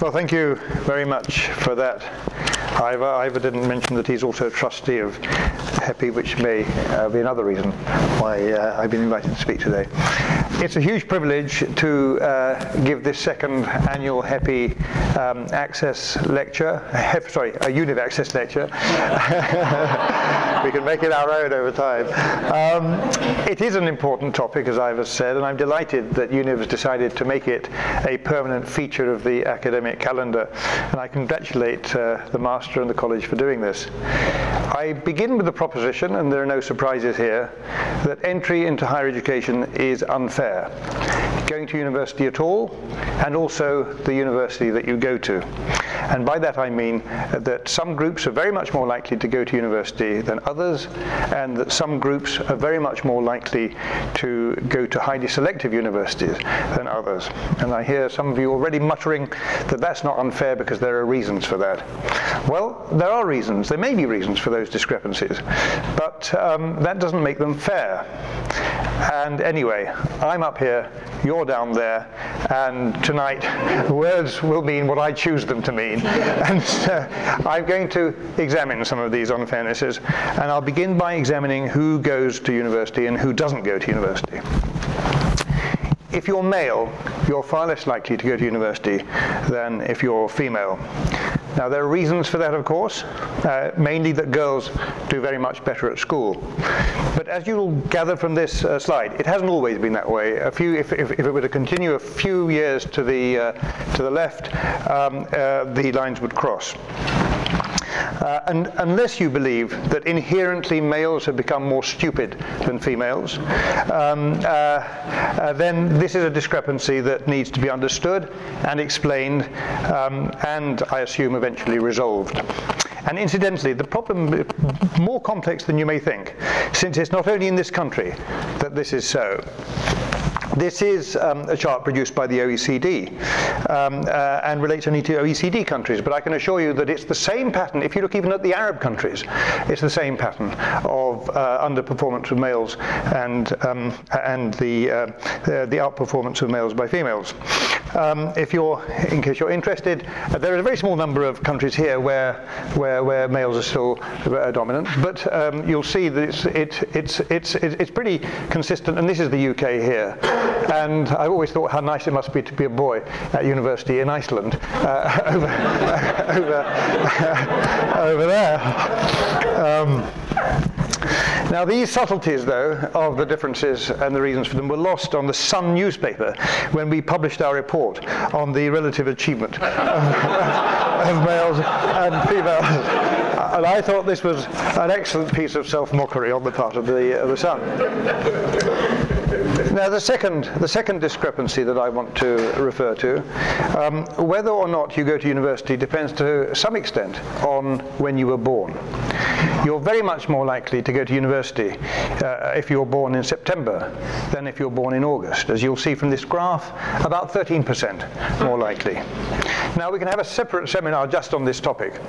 Well, thank you very much for that. Ivor, Ivor didn't mention that he's also a trustee of HEPI, which may uh, be another reason why uh, I've been invited to speak today. It's a huge privilege to uh, give this second annual HEPI um, Access lecture, Hep, sorry, a UNIV Access lecture. we can make it our own over time. Um, it is an important topic, as Ivor said, and I'm delighted that UNIV has decided to make it a permanent feature of the academic calendar. And I congratulate uh, the Master and the College for doing this. I begin with the proposition, and there are no surprises here, that entry into higher education is unfair. Going to university at all, and also the university that you go to. And by that I mean that some groups are very much more likely to go to university than others, and that some groups are very much more likely to go to highly selective universities than others. And I hear some of you already muttering that that's not unfair because there are reasons for that. Well, there are reasons. There may be reasons for those discrepancies, but um, that doesn't make them fair. And anyway, I'm up here, you're down there, and tonight words will mean what I choose them to mean. and so I'm going to examine some of these unfairnesses, and I'll begin by examining who goes to university and who doesn't go to university. If you're male, you're far less likely to go to university than if you're female. Now, there are reasons for that, of course, uh, mainly that girls do very much better at school. But as you'll gather from this uh, slide, it hasn't always been that way. A few, if, if, if, it were to continue a few years to the, uh, to the left, um, uh, the lines would cross. Uh, and unless you believe that inherently males have become more stupid than females, um, uh, uh, then this is a discrepancy that needs to be understood and explained, um, and I assume eventually resolved. And incidentally, the problem is more complex than you may think, since it's not only in this country that this is so. This is um, a chart produced by the OECD um, uh, and relates only to OECD countries, but I can assure you that it's the same pattern. If you look even at the Arab countries, it's the same pattern of uh, underperformance of males and um, and the uh, the outperformance of males by females. Um, if you're, in case you're interested, uh, there is a very small number of countries here where where, where males are still uh, dominant, but um, you'll see that it's it, it's it's it's pretty consistent. And this is the UK here. And I always thought how nice it must be to be a boy at university in Iceland uh, over, over, over there. Um, now, these subtleties, though, of the differences and the reasons for them were lost on the Sun newspaper when we published our report on the relative achievement of, of males and females. And I thought this was an excellent piece of self mockery on the part of the, uh, the Sun. Now, the second, the second discrepancy that I want to refer to, um, whether or not you go to university depends to some extent on when you were born. You're very much more likely to go to university uh, if you're born in September than if you're born in August. As you'll see from this graph, about 13% more likely. Now, we can have a separate seminar just on this topic.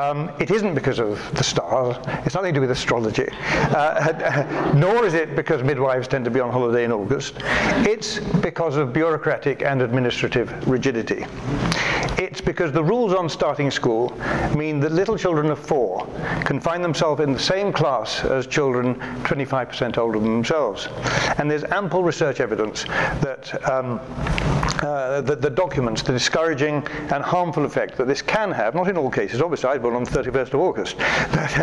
Um, it isn't because of the stars, it's nothing to do with astrology, uh, nor is it because midwives tend to be on holiday in August. It's because of bureaucratic and administrative rigidity. It's because the rules on starting school mean that little children of four can find themselves in the same class as children 25% older than themselves. And there's ample research evidence that um, uh, the, the, documents the discouraging and harmful effect that this can have, not in all cases, obviously I on the 31st of August, but,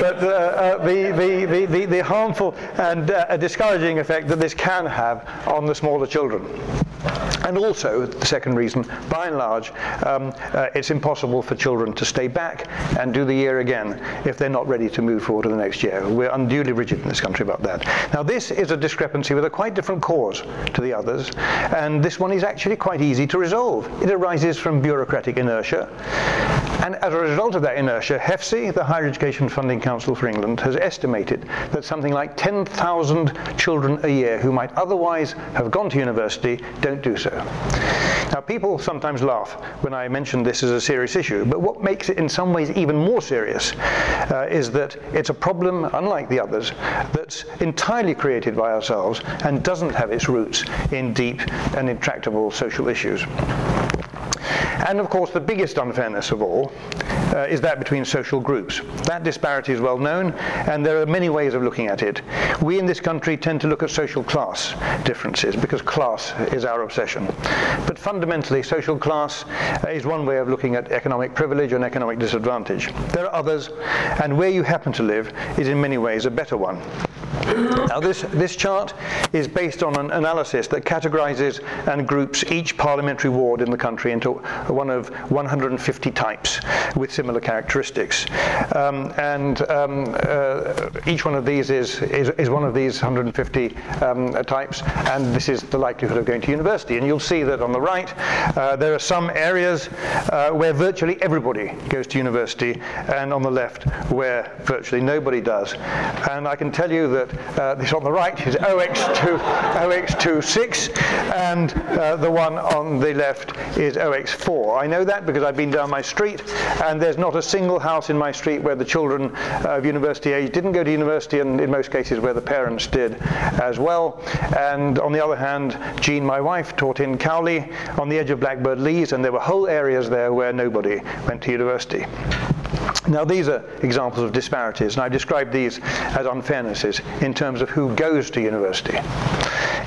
but uh, uh, the, the, the, the, harmful and uh, discouraging effect that this can have on the smaller children. And also, the second reason, by and large, um, uh, it's impossible for children to stay back and do the year again if they're not ready to move forward to the next year. We're unduly rigid in this country about that. Now, this is a discrepancy with a quite different cause to the others, and this one is actually quite easy to resolve. It arises from bureaucratic inertia, And as a result of that inertia, HEFCE, the Higher Education Funding Council for England, has estimated that something like 10,000 children a year who might otherwise have gone to university don't do so. Now, people sometimes laugh when I mention this as a serious issue, but what makes it in some ways even more serious uh, is that it's a problem, unlike the others, that's entirely created by ourselves and doesn't have its roots in deep and intractable social issues. And of course, the biggest unfairness of all uh, is that between social groups. That disparity is well known, and there are many ways of looking at it. We in this country tend to look at social class differences because class is our obsession. But fundamentally, social class uh, is one way of looking at economic privilege and economic disadvantage. There are others, and where you happen to live is in many ways a better one. Now this, this chart is based on an analysis that categorizes and groups each parliamentary ward in the country into one of 150 types with similar characteristics. Um, and um, uh, each one of these is, is, is one of these 150 um, types, and this is the likelihood of going to university. And you'll see that on the right, uh, there are some areas uh, where virtually everybody goes to university, and on the left, where virtually nobody does. And I can tell you that uh, this on the right is OX2, OX26, and uh, the one on the left is OX4. I know that because I've been down my street, and there's not a single house in my street where the children of university age didn't go to university, and in most cases where the parents did as well. And on the other hand, Jean, my wife, taught in Cowley on the edge of Blackbird Leys, and there were whole areas there where nobody went to university. Now, these are examples of disparities, and I've described these as unfairnesses in terms of who goes to university.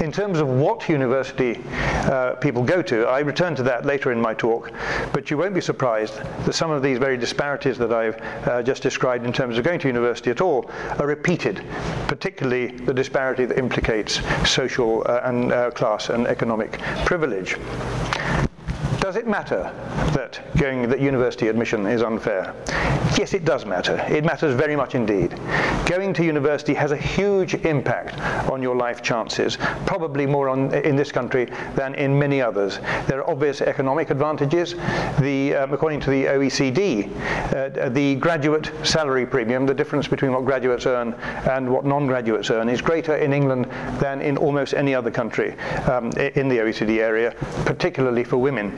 In terms of what university uh, people go to, I return to that later in my talk, but you won't be surprised that some of these very disparities that I've uh, just described in terms of going to university at all are repeated, particularly the disparity that implicates social uh, and uh, class and economic privilege. Does it matter that going that university admission is unfair? Yes, it does matter. It matters very much indeed. Going to university has a huge impact on your life chances, probably more on, in this country than in many others. There are obvious economic advantages. The, um, according to the OECD, uh, the graduate salary premium, the difference between what graduates earn and what non-graduates earn, is greater in England than in almost any other country um, in the OECD area, particularly for women.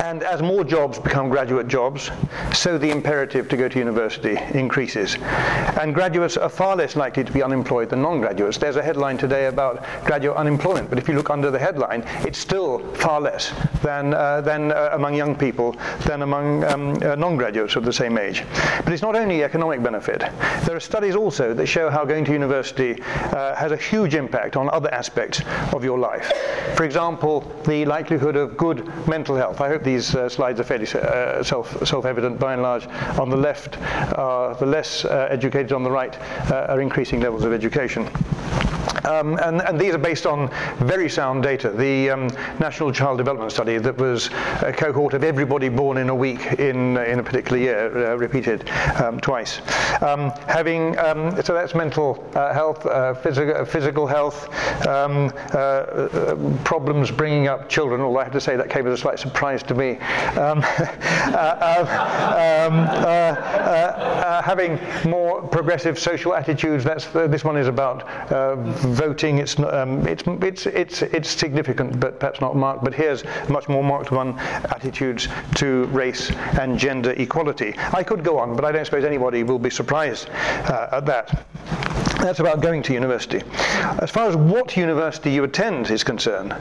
And as more jobs become graduate jobs, so the imperative to go to university increases. And graduates are far less likely to be unemployed than non-graduates. There's a headline today about graduate unemployment, but if you look under the headline, it's still far less than, uh, than uh, among young people than among um, uh, non-graduates of the same age. But it's not only economic benefit. There are studies also that show how going to university uh, has a huge impact on other aspects of your life. For example, the likelihood of good mental health. I hope these uh, slides are fairly uh, self, self-evident by and large. On the left, uh, the less uh, educated on the right uh, are increasing levels of education. Um, and, and, these are based on very sound data. The um, National Child Development Study that was a cohort of everybody born in a week in, in a particular year, uh, repeated um, twice. Um, having, um, so that's mental uh, health, uh, physical, physical health, um, uh, uh, problems bringing up children, although I have to say that came as a slight surprise to me. Uh, having more progressive social attitudes, that's, this one is about voting, it's, um, it's, it's, it's, it's significant, but perhaps not marked. But here's a much more marked one attitudes to race and gender equality. I could go on, but I don't suppose anybody will be surprised uh, at that. That's about going to university. As far as what university you attend is concerned,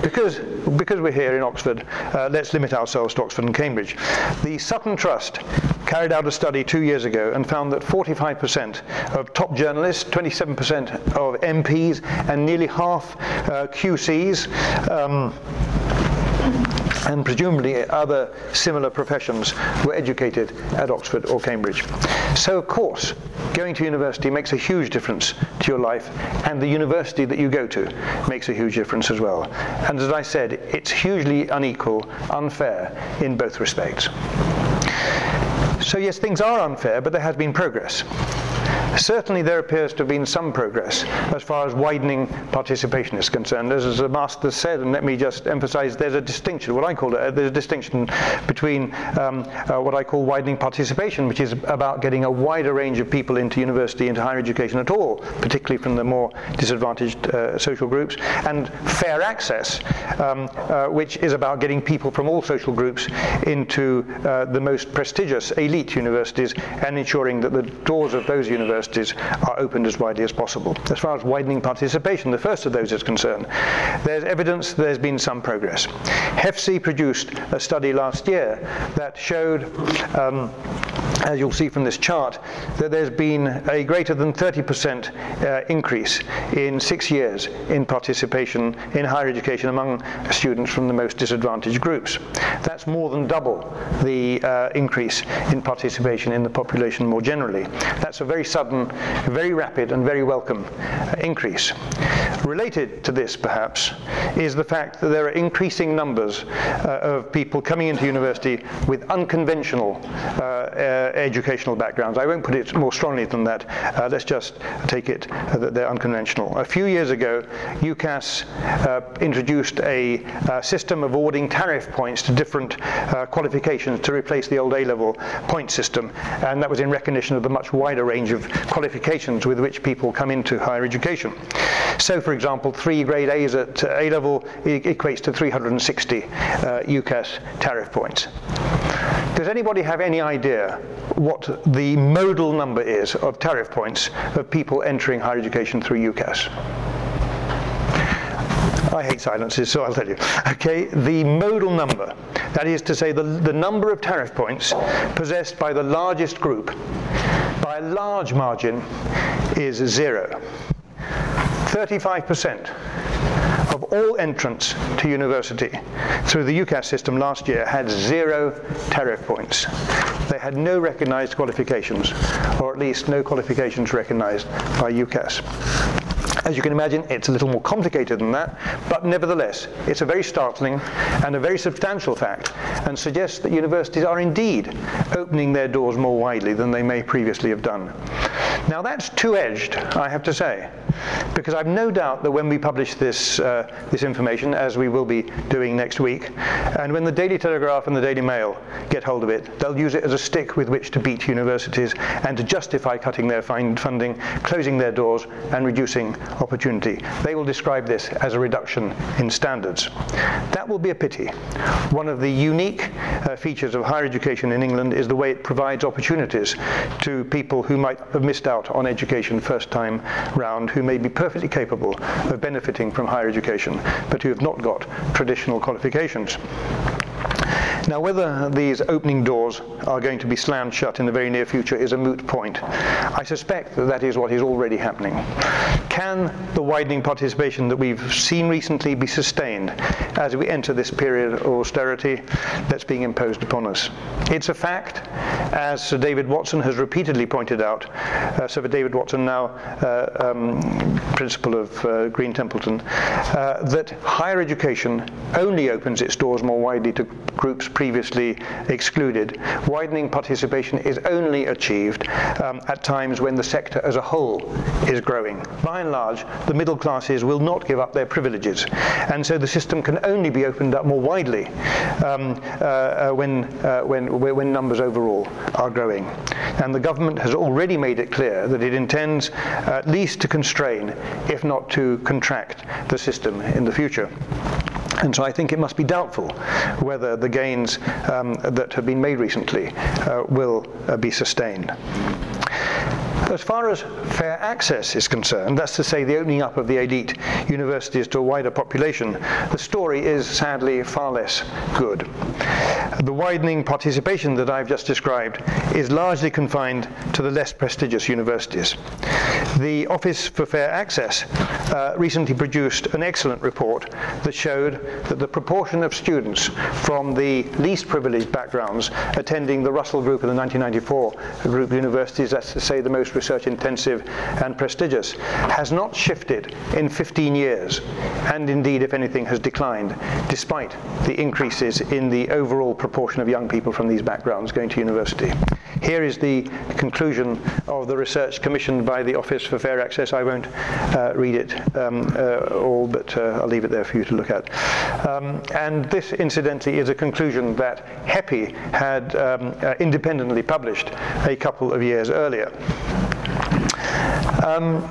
because, because we're here in Oxford, uh, let's limit ourselves to Oxford and Cambridge. The Sutton Trust carried out a study two years ago and found that 45% of top journalists, 27% of MPs, and nearly half uh, QCs. Um, and presumably other similar professions were educated at Oxford or Cambridge. So, of course, going to university makes a huge difference to your life, and the university that you go to makes a huge difference as well. And as I said, it's hugely unequal, unfair in both respects. So, yes, things are unfair, but there has been progress. Certainly, there appears to have been some progress as far as widening participation is concerned. As the master said, and let me just emphasize, there's a distinction, what I call it, there's a distinction between um, uh, what I call widening participation, which is about getting a wider range of people into university, into higher education at all, particularly from the more disadvantaged uh, social groups, and fair access, um, uh, which is about getting people from all social groups into uh, the most prestigious elite universities and ensuring that the doors of those universities are opened as widely as possible. As far as widening participation, the first of those is concerned, there's evidence there's been some progress. HEFCE produced a study last year that showed um, as you'll see from this chart, that there's been a greater than 30% uh, increase in six years in participation in higher education among students from the most disadvantaged groups. That's more than double the uh, increase in participation in the population more generally. That's a very sudden, very rapid, and very welcome increase. Related to this, perhaps, is the fact that there are increasing numbers uh, of people coming into university with unconventional uh, uh, educational backgrounds. I won't put it more strongly than that. Uh, let's just take it that they're unconventional. A few years ago, UCAS uh, introduced a system of awarding tariff points to different qualifications to replace the old A-level point system, and that was in recognition of the much wider range of qualifications with which people come into higher education. So, for example, three grade A's at A-level equates to 360 uh, UCAS tariff points. Does anybody have any idea what the modal number is of tariff points of people entering higher education through UCAS? I hate silences, so I'll tell you. Okay, the modal number, that is to say, the, the number of tariff points possessed by the largest group, by a large margin, is zero. 35% of all entrants to university through the UCAS system last year had zero tariff points. They had no recognized qualifications, or at least no qualifications recognized by UCAS. As you can imagine, it's a little more complicated than that, but nevertheless, it's a very startling and a very substantial fact, and suggests that universities are indeed opening their doors more widely than they may previously have done. Now, that's two edged, I have to say, because I've no doubt that when we publish this, uh, this information, as we will be doing next week, and when the Daily Telegraph and the Daily Mail get hold of it, they'll use it as a stick with which to beat universities and to justify cutting their funding, closing their doors, and reducing opportunity. They will describe this as a reduction in standards. That will be a pity. One of the unique uh, features of higher education in England is the way it provides opportunities to people who might have missed out on education first time round, who may be perfectly capable of benefiting from higher education, but who have not got traditional qualifications. Now, whether these opening doors are going to be slammed shut in the very near future is a moot point. I suspect that that is what is already happening. Can the widening participation that we've seen recently be sustained as we enter this period of austerity that's being imposed upon us? It's a fact, as Sir David Watson has repeatedly pointed out. Uh, Sir David Watson, now uh, um, principal of uh, Green Templeton, uh, that higher education only opens its doors more widely to groups previously excluded. Widening participation is only achieved um, at times when the sector as a whole is growing. By and large, the middle classes will not give up their privileges, and so the system can only be opened up more widely um, uh, uh, when, uh, when, when numbers overall are growing. And the government has already made it clear that it intends at least to constrain, if not to contract, the system in the future. And so I think it must be doubtful whether the gains um, that have been made recently uh, will uh, be sustained. As far as fair access is concerned, that's to say the opening up of the elite universities to a wider population, the story is sadly far less good. The widening participation that I've just described is largely confined to the less prestigious universities. The Office for Fair Access uh, recently produced an excellent report that showed that the proportion of students from the least privileged backgrounds attending the Russell Group and the 1994 group universities, that's to say the most research intensive and prestigious, has not shifted in 15 years, and indeed, if anything, has declined, despite the increases in the overall proportion of young people from these backgrounds going to university. Here is the conclusion of the research commissioned by the Office for Fair Access. I won't uh, read it um, uh, all, but uh, I'll leave it there for you to look at. Um, and this, incidentally, is a conclusion that HEPI had um, uh, independently published a couple of years earlier. Um,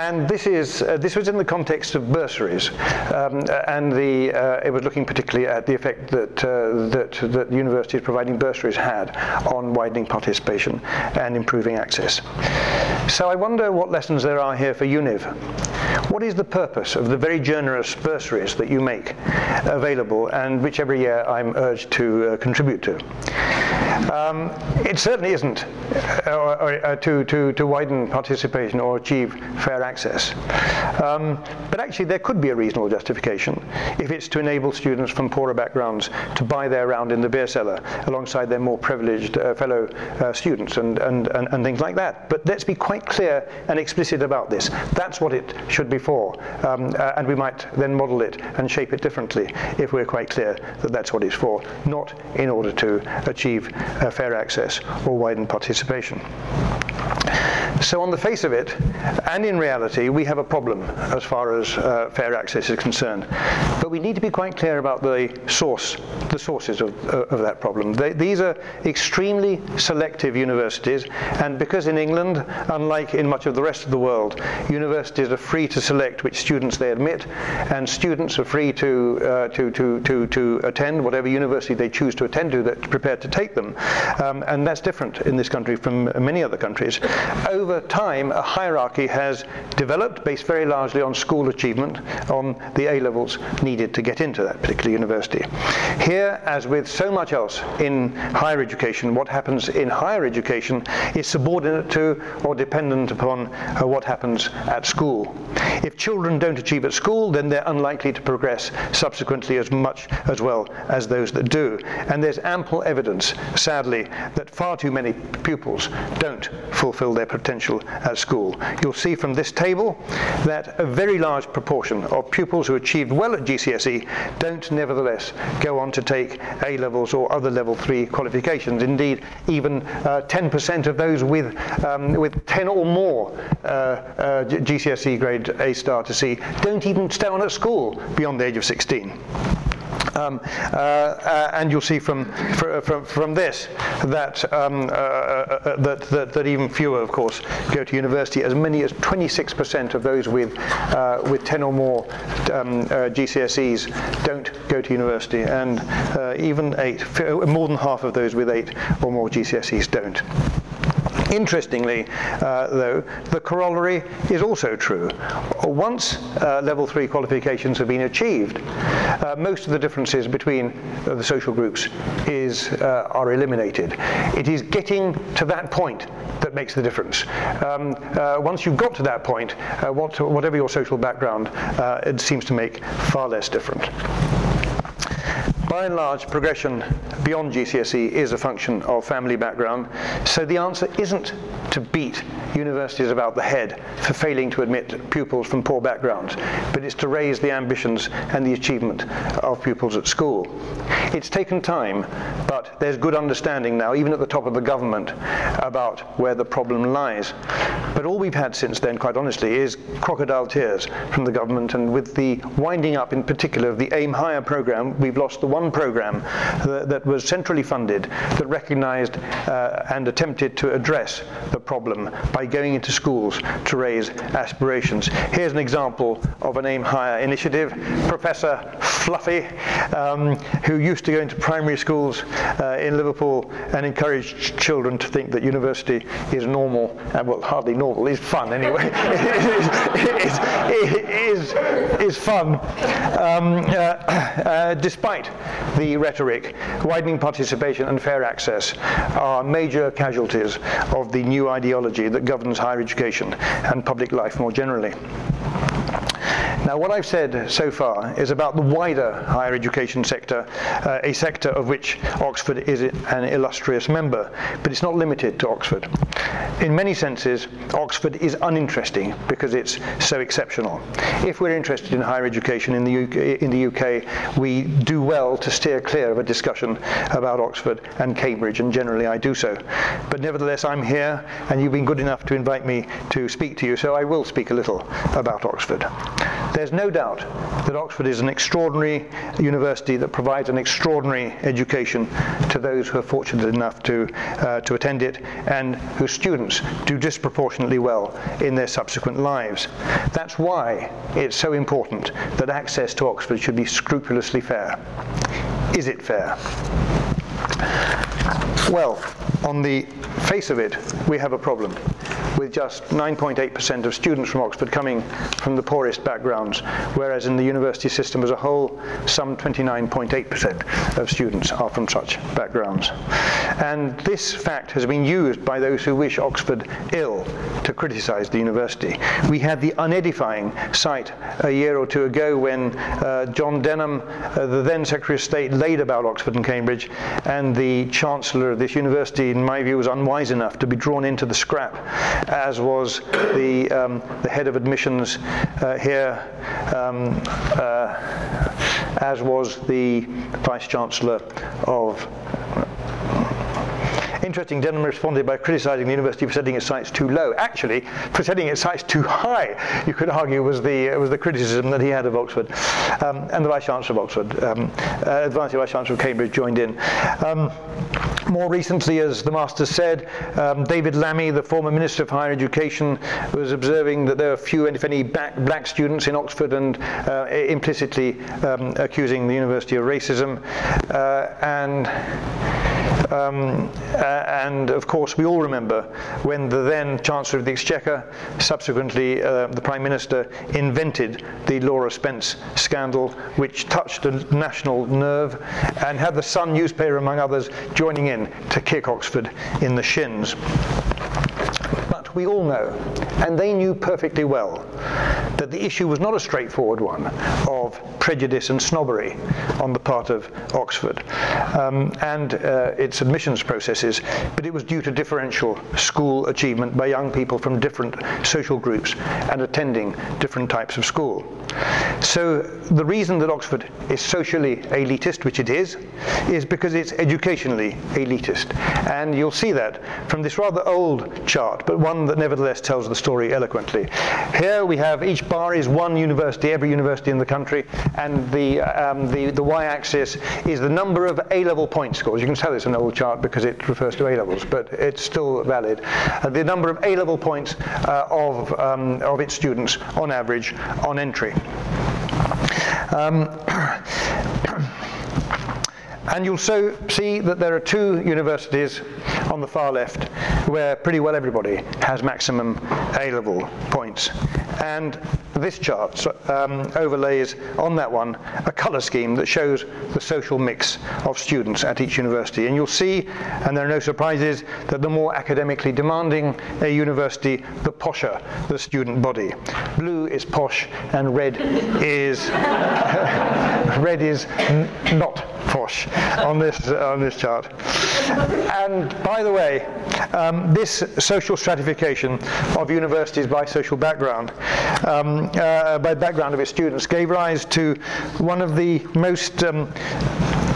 and this is uh, this was in the context of bursaries, um, and the uh, it was looking particularly at the effect that uh, that that universities providing bursaries had on widening participation and improving access. So I wonder what lessons there are here for UNIV. What is the purpose of the very generous bursaries that you make available, and which every year I'm urged to uh, contribute to? Um, it certainly isn't uh, uh, to, to, to widen participation or achieve fair access. Um, but actually, there could be a reasonable justification if it's to enable students from poorer backgrounds to buy their round in the beer cellar alongside their more privileged uh, fellow uh, students and, and, and, and, things like that. But let's be quite clear and explicit about this. That's what it should be for. Um, uh, and we might then model it and shape it differently if we're quite clear that that's what it's for, not in order to achieve uh, fair access or widen participation. So, on the face of it, and in reality, we have a problem as far as uh, fair access is concerned. But we need to be quite clear about the source, the sources of, uh, of that problem. They, these are extremely selective universities, and because in England, unlike in much of the rest of the world, universities are free to select which students they admit, and students are free to uh, to, to, to, to attend whatever university they choose to attend to that's prepared to take them. Um, and that's different in this country from many other countries. Over time, a hierarchy has developed based very largely on school achievement, on the A levels needed to get into that particular university. Here, as with so much else in higher education, what happens in higher education is subordinate to or dependent upon uh, what happens at school. If children don't achieve at school, then they're unlikely to progress subsequently as much as well as those that do. And there's ample evidence, sadly, that far too many pupils don't fulfill their potential at school. You'll see from this table that a very large proportion of pupils who achieved well at GCSE don't nevertheless go on to take A levels or other level 3 qualifications. Indeed, even uh, 10% of those with, um, with 10 or more uh, uh, GCSE grade A star to C don't even stay on at school beyond the age of 16. Um, uh, uh, and you'll see from, from, from this that, um, uh, uh, that, that, that, even fewer, of course, go to university. As many as 26% of those with, uh, with 10 or more um, GCSEs don't go to university, and even eight, more than half of those with eight or more GCSEs don't. Interestingly, uh, though, the corollary is also true. Once uh, level three qualifications have been achieved, uh, most of the differences between uh, the social groups is, uh, are eliminated. It is getting to that point that makes the difference. Um, uh, once you've got to that point, what, whatever your social background, it seems to make far less difference by and large, progression beyond GCSE is a function of family background. So the answer isn't to beat universities about the head for failing to admit pupils from poor backgrounds, but it's to raise the ambitions and the achievement of pupils at school. It's taken time, but there's good understanding now, even at the top of the government, about where the problem lies. But all we've had since then, quite honestly, is crocodile tears from the government, and with the winding up in particular of the Aimhigher program, we've lost the one program that, that was centrally funded that recognized uh, and attempted to address the problem by going into schools to raise aspirations. Here's an example of an Aimhigher initiative. Professor Fluffy, um, who used to go into primary schools uh, in Liverpool and encourage children to think that university is normal, and well, hardly normal, is fun anyway. it, is, it, is, it is, fun, um, uh, uh, despite the rhetoric, widening participation and fair access are major casualties of the new ideology that governs higher education and public life more generally. Now, what I've said so far is about the wider higher education sector, uh, a sector of which Oxford is an illustrious member, but it's not limited to Oxford. In many senses, Oxford is uninteresting because it's so exceptional. If we're interested in higher education in the UK, in the UK we do well to steer clear of a discussion about Oxford and Cambridge, and generally I do so. But nevertheless, I'm here, and you've been good enough to invite me to speak to you, so I will speak a little about Oxford. There's no doubt that Oxford is an extraordinary university that provides an extraordinary education to those who are fortunate enough to, uh, to attend it and whose students do disproportionately well in their subsequent lives. That's why it's so important that access to Oxford should be scrupulously fair. Is it fair? Well, on the face of it, we have a problem with just 9.8% of students from Oxford coming from the poorest backgrounds, whereas in the university system as a whole, some 29.8% of students are from such backgrounds. And this fact has been used by those who wish Oxford ill to criticise the university. We had the unedifying sight a year or two ago when uh, John Denham, uh, the then Secretary of State, laid about Oxford and Cambridge, and the Chancellor of this university, in my view, was unwise enough to be drawn into the scrap as was the, um, the head of admissions uh, here, um, uh, as was the Vice Chancellor of Interesting, Denham responded by criticising the university for setting its sights too low. Actually, for setting its sights too high, you could argue was the was the criticism that he had of Oxford, um, and the Vice Chancellor of Oxford, um, uh, Vice Chancellor of Cambridge, joined in. Um, more recently, as the Master said, um, David Lammy, the former Minister of Higher Education, was observing that there are few, if any, black, black students in Oxford and uh, implicitly um, accusing the university of racism. Uh, and um, uh, and of course, we all remember when the then Chancellor of the Exchequer, subsequently uh, the Prime Minister, invented the Laura Spence scandal, which touched a national nerve, and had the Sun newspaper, among others, joining in to kick Oxford in the shins we all know, and they knew perfectly well, that the issue was not a straightforward one of prejudice and snobbery on the part of Oxford um, and uh, its admissions processes, but it was due to differential school achievement by young people from different social groups and attending different types of school. So the reason that Oxford is socially elitist, which it is, is because it's educationally elitist. And you'll see that from this rather old chart, but one that nevertheless tells the story eloquently. Here we have each bar is one university, every university in the country, and the, um, the, the y-axis is the number of A-level point scores. You can tell it's an old chart because it refers to A-levels, but it's still valid. Uh, the number of A-level points uh, of, um, of its students on average on entry. Um, and you'll so see that there are two universities on the far left where pretty well everybody has maximum A-level points. And this chart um, overlays on that one a colour scheme that shows the social mix of students at each university. And you'll see, and there are no surprises, that the more academically demanding a university, the posher the student body. Blue is posh, and red is red is n- not on this on this chart. And by the way, um, this social stratification of universities by social background, um, uh, by background of its students, gave rise to one of the most um,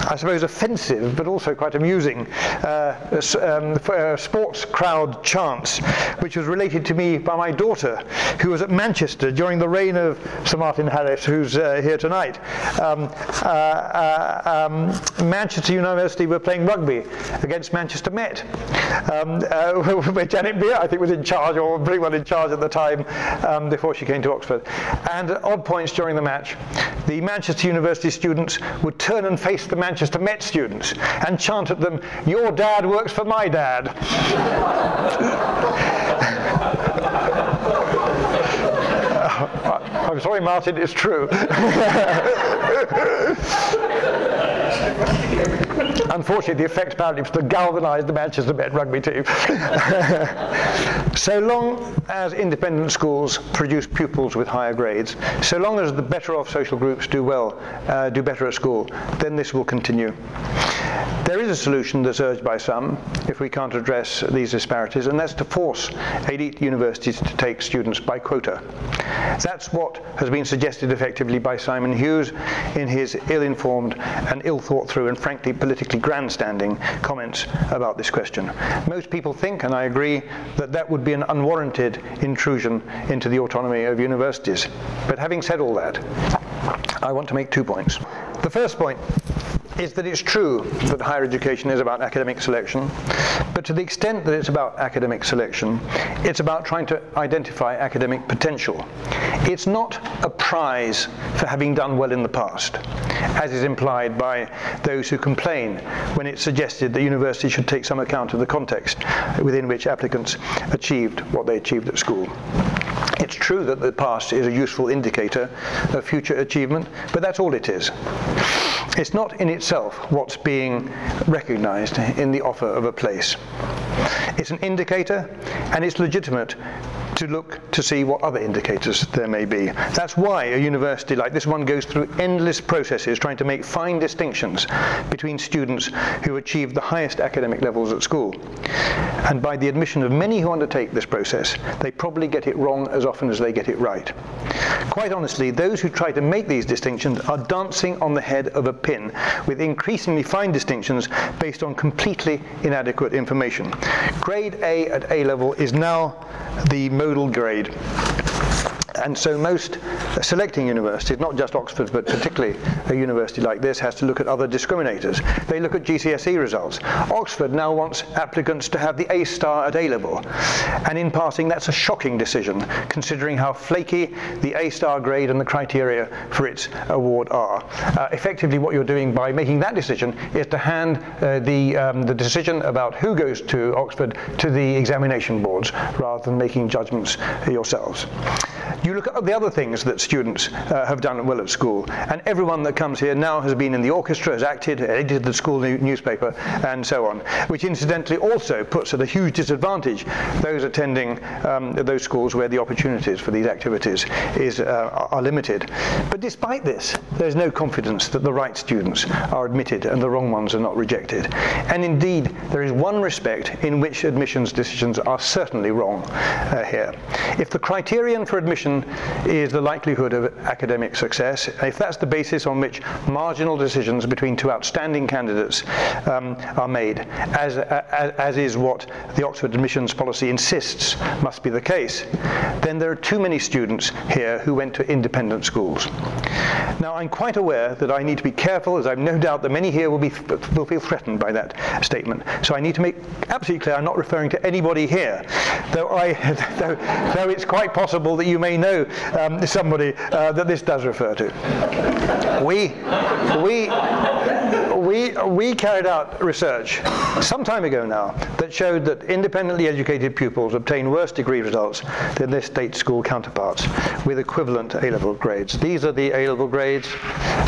I suppose, offensive but also quite amusing uh, um, uh, sports crowd chants, which was related to me by my daughter, who was at Manchester during the reign of Sir Martin Harris, who's uh, here tonight. Um, uh, uh, um, Manchester University were playing rugby against Manchester Met, um, uh, where Janet Beer, I think, was in charge, or pretty well in charge at the time um, before she came to Oxford. And at odd points during the match, the Manchester University students would turn and face the Manchester Manchester Met students and chant at them, Your dad works for my dad. I'm sorry, Martin, it's true. Unfortunately, the effect apparently was to galvanise the Manchester Met rugby team. so long as independent schools produce pupils with higher grades, so long as the better off social groups do well, uh, do better at school, then this will continue. There is a solution that's urged by some if we can't address these disparities, and that's to force elite universities to take students by quota. That's what has been suggested effectively by Simon Hughes in his ill informed and ill thought through and frankly politically grandstanding comments about this question. Most people think, and I agree, that that would be an unwarranted intrusion into the autonomy of universities. But having said all that, I want to make two points. The first point is that it's true that higher education is about academic selection, but to the extent that it's about academic selection, it's about trying to identify academic potential. It's not a prize for having done well in the past, as is implied by those who complain when it's suggested that universities should take some account of the context within which applicants achieved what they achieved at school. It's true that the past is a useful indicator of future achievement, but that's all it is. It's not in itself what's being recognized in the offer of a place. It's an indicator, and it's legitimate to look to see what other indicators there may be. That's why a university like this one goes through endless processes trying to make fine distinctions between students who achieve the highest academic levels at school. And by the admission of many who undertake this process, they probably get it wrong as often as they get it right. Quite honestly, those who try to make these distinctions are dancing on the head of a pin with increasingly fine distinctions based on completely inadequate information. Grade A at A level is now the most modal grade. And so most selecting universities, not just Oxford, but particularly a university like this, has to look at other discriminators. They look at GCSE results. Oxford now wants applicants to have the A star at A level. And in passing, that's a shocking decision, considering how flaky the A star grade and the criteria for its award are. Uh, effectively, what you're doing by making that decision is to hand uh, the, um, the decision about who goes to Oxford to the examination boards rather than making judgments yourselves. You look at the other things that students uh, have done well at school, and everyone that comes here now has been in the orchestra, has acted, edited the school new- newspaper, and so on, which incidentally also puts at a huge disadvantage those attending um, those schools where the opportunities for these activities is, uh, are limited. But despite this, there's no confidence that the right students are admitted and the wrong ones are not rejected. And indeed, there is one respect in which admissions decisions are certainly wrong uh, here. If the criterion for admission is the likelihood of academic success. If that's the basis on which marginal decisions between two outstanding candidates um, are made, as, as, is what the Oxford admissions policy insists must be the case, then there are too many students here who went to independent schools. Now, I'm quite aware that I need to be careful, as I've no doubt that many here will, be, will feel threatened by that statement. So I need to make absolutely clear I'm not referring to anybody here, though, I, though, though it's quite possible that you may know um, somebody uh, that this does refer to. We, we, we, we carried out research some time ago now that showed that independently educated pupils obtain worse degree results than their state school counterparts with equivalent A-level grades. These are the A-level grades.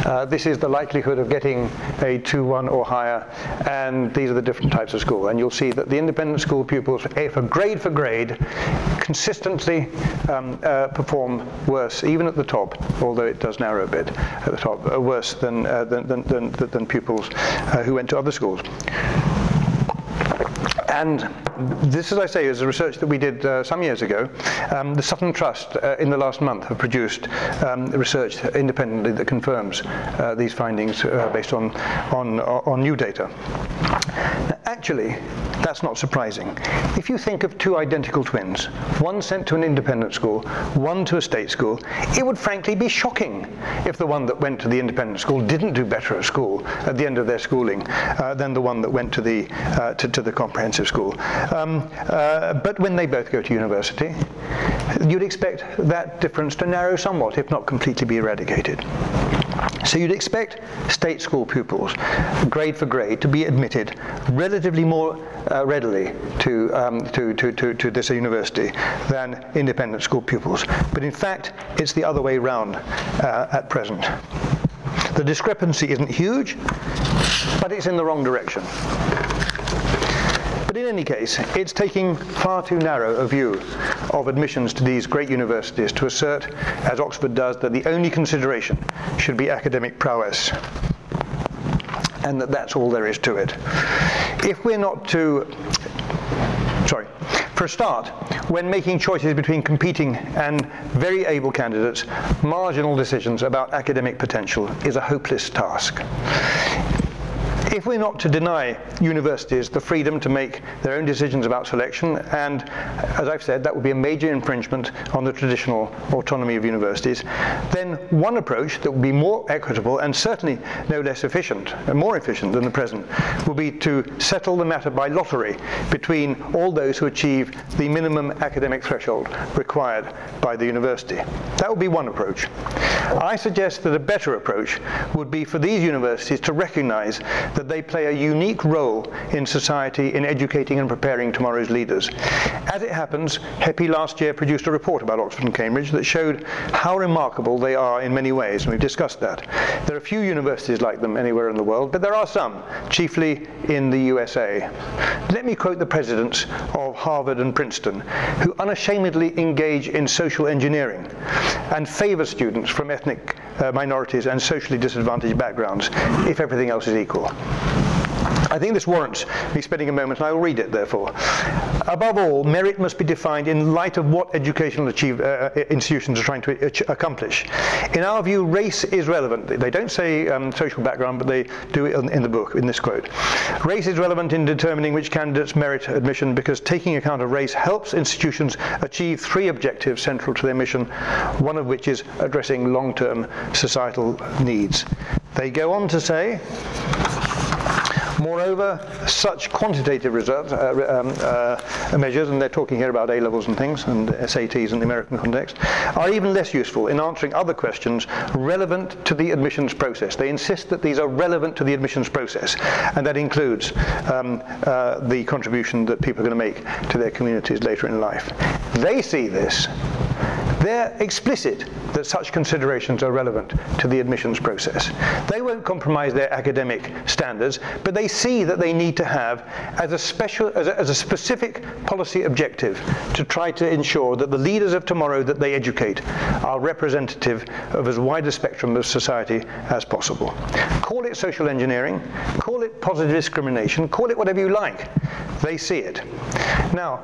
Uh, this is the likelihood of getting a 2-1 or higher, and these are the different types of school. And you'll see that the independent school pupils, for grade for grade, consistently um, uh, perform worse, even at the top, although it does narrow a bit at the top, uh, worse than, uh, than, than, than, than pupils uh, who went to other schools. And this, as I say, is a research that we did uh, some years ago. Um, the Sutton Trust, uh, in the last month, have produced um, research independently that confirms uh, these findings uh, based on, on, on new data. Actually, that's not surprising. If you think of two identical twins, one sent to an independent school, one to a state school, it would frankly be shocking if the one that went to the independent school didn't do better at school at the end of their schooling uh, than the one that went to the, uh, to, to, the comprehensive school. Um, uh, but when they both go to university, you'd expect that difference to narrow somewhat, if not completely be eradicated. So you'd expect state school pupils, grade for grade, to be admitted relatively more uh, readily to, um, to, to, to, to, this university than independent school pupils. But in fact, it's the other way round uh, at present. The discrepancy isn't huge, but it's in the wrong direction. But in any case, it's taking far too narrow a view of admissions to these great universities to assert, as Oxford does, that the only consideration should be academic prowess and that that's all there is to it. If we're not to, sorry, for a start, when making choices between competing and very able candidates, marginal decisions about academic potential is a hopeless task if we're not to deny universities the freedom to make their own decisions about selection, and as I've said, that would be a major infringement on the traditional autonomy of universities, then one approach that would be more equitable and certainly no less efficient and more efficient than the present would be to settle the matter by lottery between all those who achieve the minimum academic threshold required by the university. That would be one approach. I suggest that a better approach would be for these universities to recognize that they play a unique role in society in educating and preparing tomorrow's leaders. As it happens, HEPI last year produced a report about Oxford and Cambridge that showed how remarkable they are in many ways, and we've discussed that. There are few universities like them anywhere in the world, but there are some, chiefly in the USA. Let me quote the presidents of Harvard and Princeton, who unashamedly engage in social engineering and favor students from ethnic Uh, minorities and socially disadvantaged backgrounds if everything else is equal. I think this warrants me spending a moment, and I will read it therefore. Above all, merit must be defined in light of what educational achieve, uh, uh institutions are trying to ach- accomplish. In our view, race is relevant. They don't say um, social background, but they do it in, in the book, in this quote. Race is relevant in determining which candidates merit admission because taking account of race helps institutions achieve three objectives central to their mission, one of which is addressing long term societal needs. They go on to say, Moreover, such quantitative results, uh, um, uh, measures, and they're talking here about A levels and things, and SATs in the American context, are even less useful in answering other questions relevant to the admissions process. They insist that these are relevant to the admissions process, and that includes um, uh, the contribution that people are going to make to their communities later in life. They see this they're explicit that such considerations are relevant to the admissions process. They won't compromise their academic standards, but they see that they need to have as a special, as a, as a specific policy objective to try to ensure that the leaders of tomorrow that they educate are representative of as wide a spectrum of society as possible. Call it social engineering, call it positive discrimination, call it whatever you like. They see it. Now,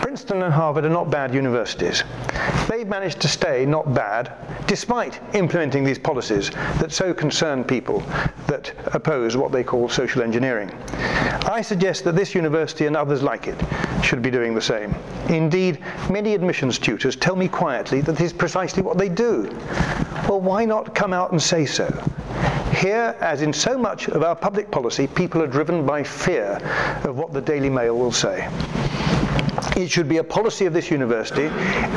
Princeton and Harvard are not bad universities. They've managed to stay not bad despite implementing these policies that so concern people that oppose what they call social engineering. I suggest that this university and others like it should be doing the same. Indeed, many admissions tutors tell me quietly that this is precisely what they do. Well, why not come out and say so? Here, as in so much of our public policy, people are driven by fear of what the Daily Mail will say. It should be a policy of this university,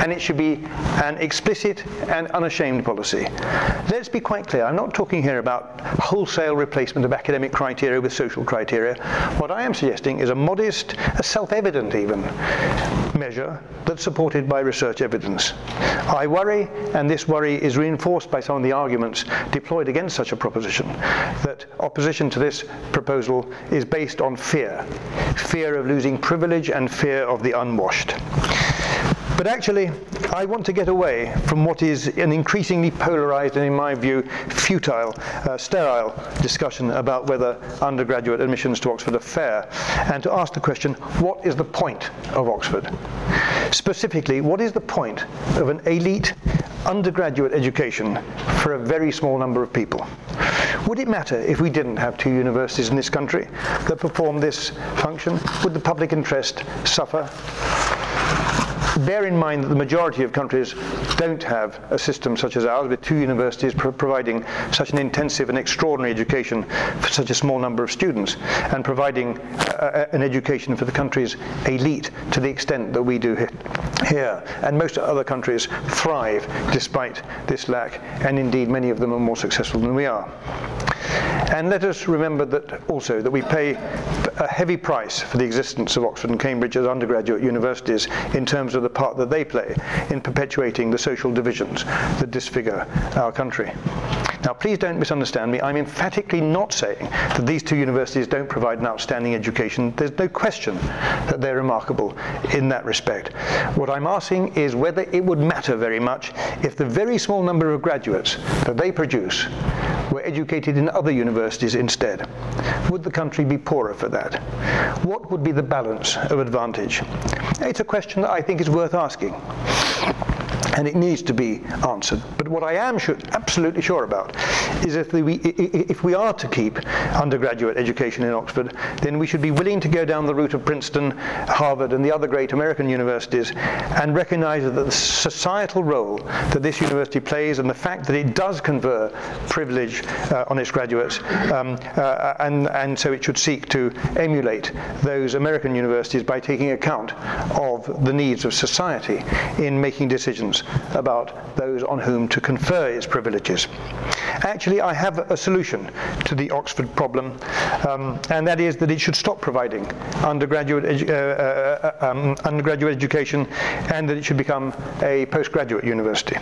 and it should be an explicit and unashamed policy. Let's be quite clear, I'm not talking here about wholesale replacement of academic criteria with social criteria. What I am suggesting is a modest, a self evident even, measure that's supported by research evidence. I worry, and this worry is reinforced by some of the arguments deployed against such a proposition, that opposition to this proposal is based on fear fear of losing privilege and fear of the unwashed. But actually, I want to get away from what is an increasingly polarized and, in my view, futile, uh, sterile discussion about whether undergraduate admissions to Oxford are fair, and to ask the question what is the point of Oxford? Specifically, what is the point of an elite undergraduate education for a very small number of people? Would it matter if we didn't have two universities in this country that perform this function? Would the public interest suffer? Bear in mind that the majority of countries don't have a system such as ours, with two universities pro- providing such an intensive and extraordinary education for such a small number of students, and providing uh, an education for the country's elite to the extent that we do here. And most other countries thrive despite this lack, and indeed many of them are more successful than we are. And let us remember that also that we pay a heavy price for the existence of Oxford and Cambridge as undergraduate universities in terms of the part that they play in perpetuating the social divisions that disfigure our country. Now, please don't misunderstand me. I'm emphatically not saying that these two universities don't provide an outstanding education. There's no question that they're remarkable in that respect. What I'm asking is whether it would matter very much if the very small number of graduates that they produce were educated in other universities instead. Would the country be poorer for that? What would be the balance of advantage? It's a question that I think is worth asking and it needs to be answered. But what I am sure, absolutely sure about is if we, if we are to keep undergraduate education in Oxford, then we should be willing to go down the route of Princeton, Harvard, and the other great American universities and recognize that the societal role that this university plays and the fact that it does confer privilege uh, on its graduates, um, uh, and, and so it should seek to emulate those American universities by taking account of the needs of society in making decisions about those on whom to confer its privileges. Actually, I have a solution to the Oxford problem, um, and that is that it should stop providing undergraduate, edu- uh, uh, uh um, undergraduate education and that it should become a postgraduate university.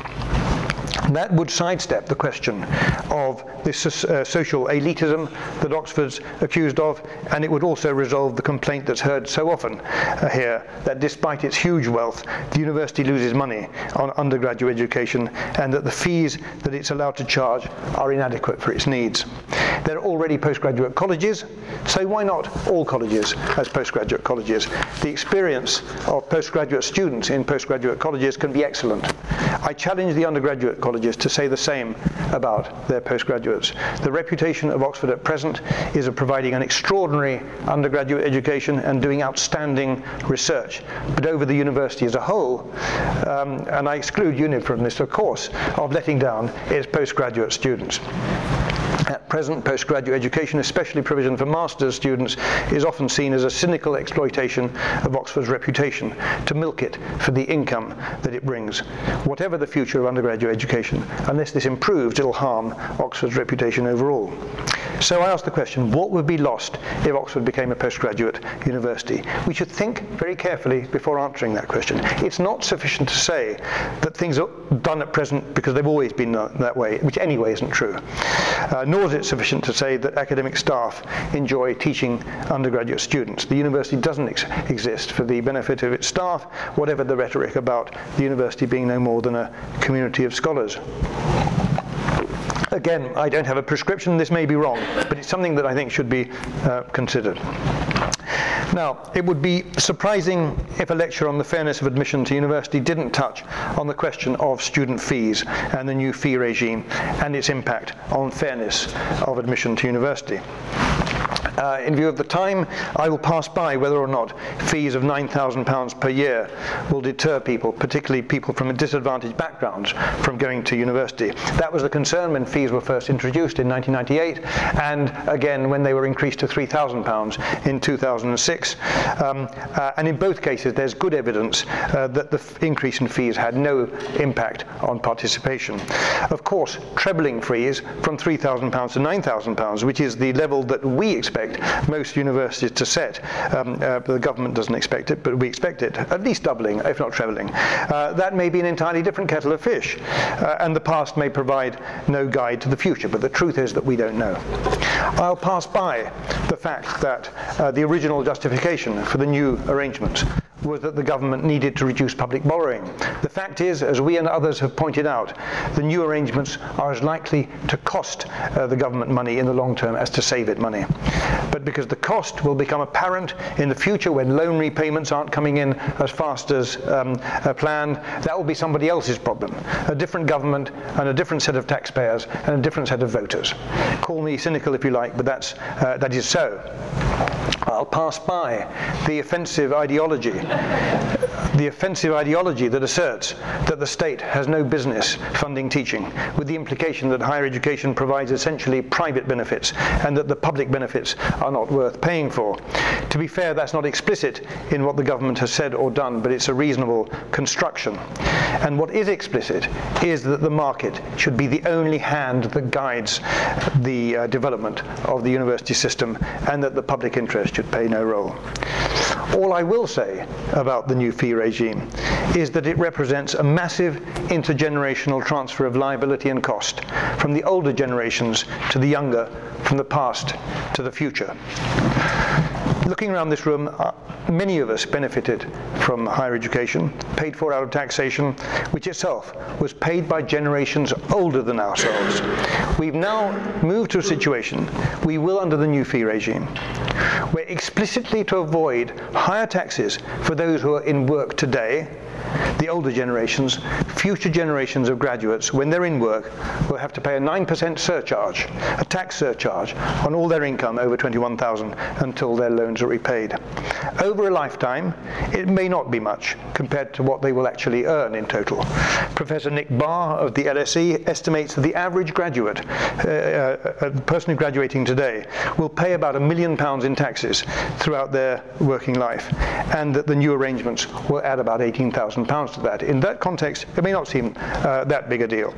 That would sidestep the question of this uh, social elitism that Oxford's accused of, and it would also resolve the complaint that's heard so often uh, here that despite its huge wealth, the university loses money on undergraduate education and that the fees that it's allowed to charge are inadequate for its needs. There are already postgraduate colleges, so why not all colleges as postgraduate colleges? The experience of postgraduate students in postgraduate colleges can be excellent. I challenge the undergraduate colleges to say the same about their postgraduates. The reputation of Oxford at present is of providing an extraordinary undergraduate education and doing outstanding research. But over the university as a whole, um, and I exclude UNIV from this, of course, of letting down its postgraduate students. At present, postgraduate education, especially provision for master's students, is often seen as a cynical exploitation of Oxford's reputation to milk it for the income that it brings. Whatever the future of undergraduate education, unless this improves, it'll harm Oxford's reputation overall. So I ask the question, what would be lost if Oxford became a postgraduate university? We should think very carefully before answering that question. It's not sufficient to say that things are done at present because they've always been that way, which anyway isn't true. Uh, nor is it sufficient to say that academic staff enjoy teaching undergraduate students. The university doesn't ex- exist for the benefit of its staff, whatever the rhetoric about the university being no more than a community of scholars. Again, I don't have a prescription, this may be wrong, but it's something that I think should be uh, considered. Now, it would be surprising if a lecture on the fairness of admission to university didn't touch on the question of student fees and the new fee regime and its impact on fairness of admission to university. Uh, in view of the time, I will pass by whether or not fees of £9,000 per year will deter people, particularly people from disadvantaged backgrounds, from going to university. That was the concern when fees were first introduced in 1998, and again when they were increased to £3,000 in 2006. Um, uh, and in both cases, there's good evidence uh, that the f- increase in fees had no impact on participation. Of course, trebling fees from £3,000 to £9,000, which is the level that we expect expect most universities to set. Um, uh, the government doesn't expect it, but we expect it, at least doubling, if not trebling. Uh, that may be an entirely different kettle of fish, uh, and the past may provide no guide to the future, but the truth is that we don't know. I'll pass by the fact that uh, the original justification for the new arrangement was that the government needed to reduce public borrowing. The fact is, as we and others have pointed out, the new arrangements are as likely to cost uh, the government money in the long term as to save it money. But because the cost will become apparent in the future when loan repayments aren't coming in as fast as um, uh, planned, that will be somebody else's problem. A different government and a different set of taxpayers and a different set of voters. Call me cynical if you like, but that's, uh, that is so. I'll pass by the offensive ideology the offensive ideology that asserts that the state has no business funding teaching, with the implication that higher education provides essentially private benefits and that the public benefits are not worth paying for. To be fair, that's not explicit in what the government has said or done, but it's a reasonable construction. And what is explicit is that the market should be the only hand that guides the uh, development of the university system and that the public interest should play no role. All I will say about the new fee regime is that it represents a massive intergenerational transfer of liability and cost from the older generations to the younger, from the past to the future. Looking around this room, uh, many of us benefited from higher education, paid for out of taxation, which itself was paid by generations older than ourselves. We've now moved to a situation, we will under the new fee regime, where explicitly to avoid higher taxes for those who are in work today, the older generations, future generations of graduates, when they're in work, will have to pay a 9% surcharge, a tax surcharge, on all their income over 21,000 until their loans are repaid. Over a lifetime, it may not be much compared to what they will actually earn in total. Professor Nick Barr of the LSE estimates that the average graduate, uh, uh, a person graduating today, will pay about a million pounds in taxes throughout their working life, and that the new arrangements will add about 18,000 to that. In that context, it may not seem uh, that big a deal.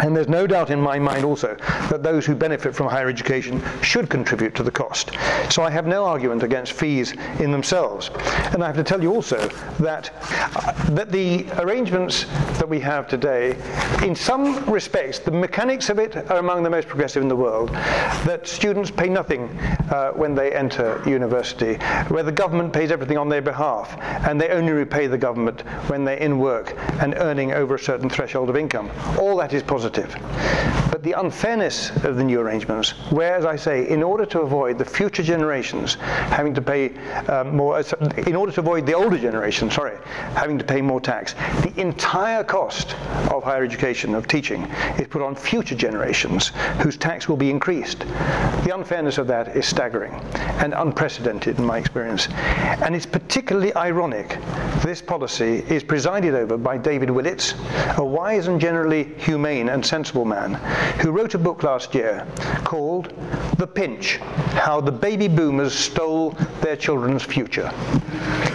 And there's no doubt in my mind also that those who benefit from higher education should contribute to the cost. So I have no argument against fees in themselves. And I have to tell you also that, uh, that the arrangements that we have today, in some respects, the mechanics of it are among the most progressive in the world. That students pay nothing uh, when they enter university, where the government pays everything on their behalf, and they only repay the government when they're in work and earning over a certain threshold of income. All that is positive. But the unfairness of the new arrangements, where, as I say, in order to avoid the future generations having to pay um, more, uh, in order to avoid the older generation, sorry, having to pay more tax, the entire cost of higher education, of teaching, is put on future generations whose tax will be increased. The unfairness of that is staggering and unprecedented in my experience. And it's particularly ironic this policy is presided over by David Willetts, a wise and generally humane and sensible man, who wrote a book last year called The Pinch How the Baby Boomers Stole Their Children's Future.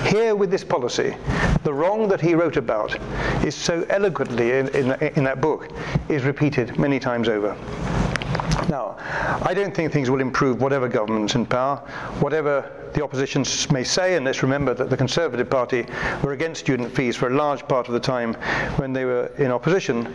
Here, with this policy, the wrong that he wrote about is so eloquently in, in, in that book, is repeated many times over. Now, I don't think things will improve whatever government's in power, whatever the opposition may say, and let's remember that the Conservative Party were against student fees for a large part of the time when they were in opposition.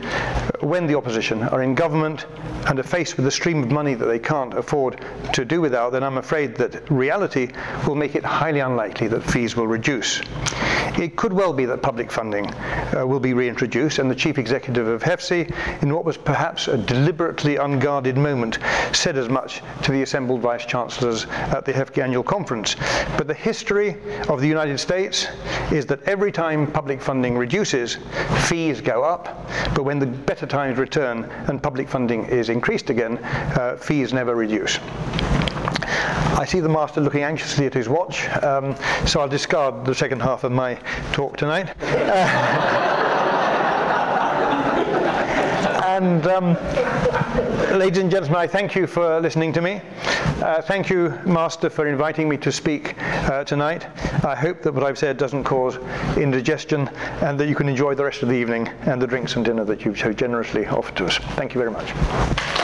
When the opposition are in government and are faced with a stream of money that they can't afford to do without, then I'm afraid that reality will make it highly unlikely that fees will reduce. It could well be that public funding uh, will be reintroduced, and the chief executive of HEFCE, in what was perhaps a deliberately unguarded moment, said as much to the assembled vice chancellors at the HEFCE annual conference. But the history of the United States is that every time public funding reduces, fees go up, but when the better times return and public funding is increased again, uh, fees never reduce. I see the master looking anxiously at his watch, um, so I'll discard the second half of my talk tonight. Uh, and um, ladies and gentlemen, I thank you for listening to me. Uh, thank you, Master, for inviting me to speak uh, tonight. I hope that what I've said doesn't cause indigestion and that you can enjoy the rest of the evening and the drinks and dinner that you've so generously offered to us. Thank you very much.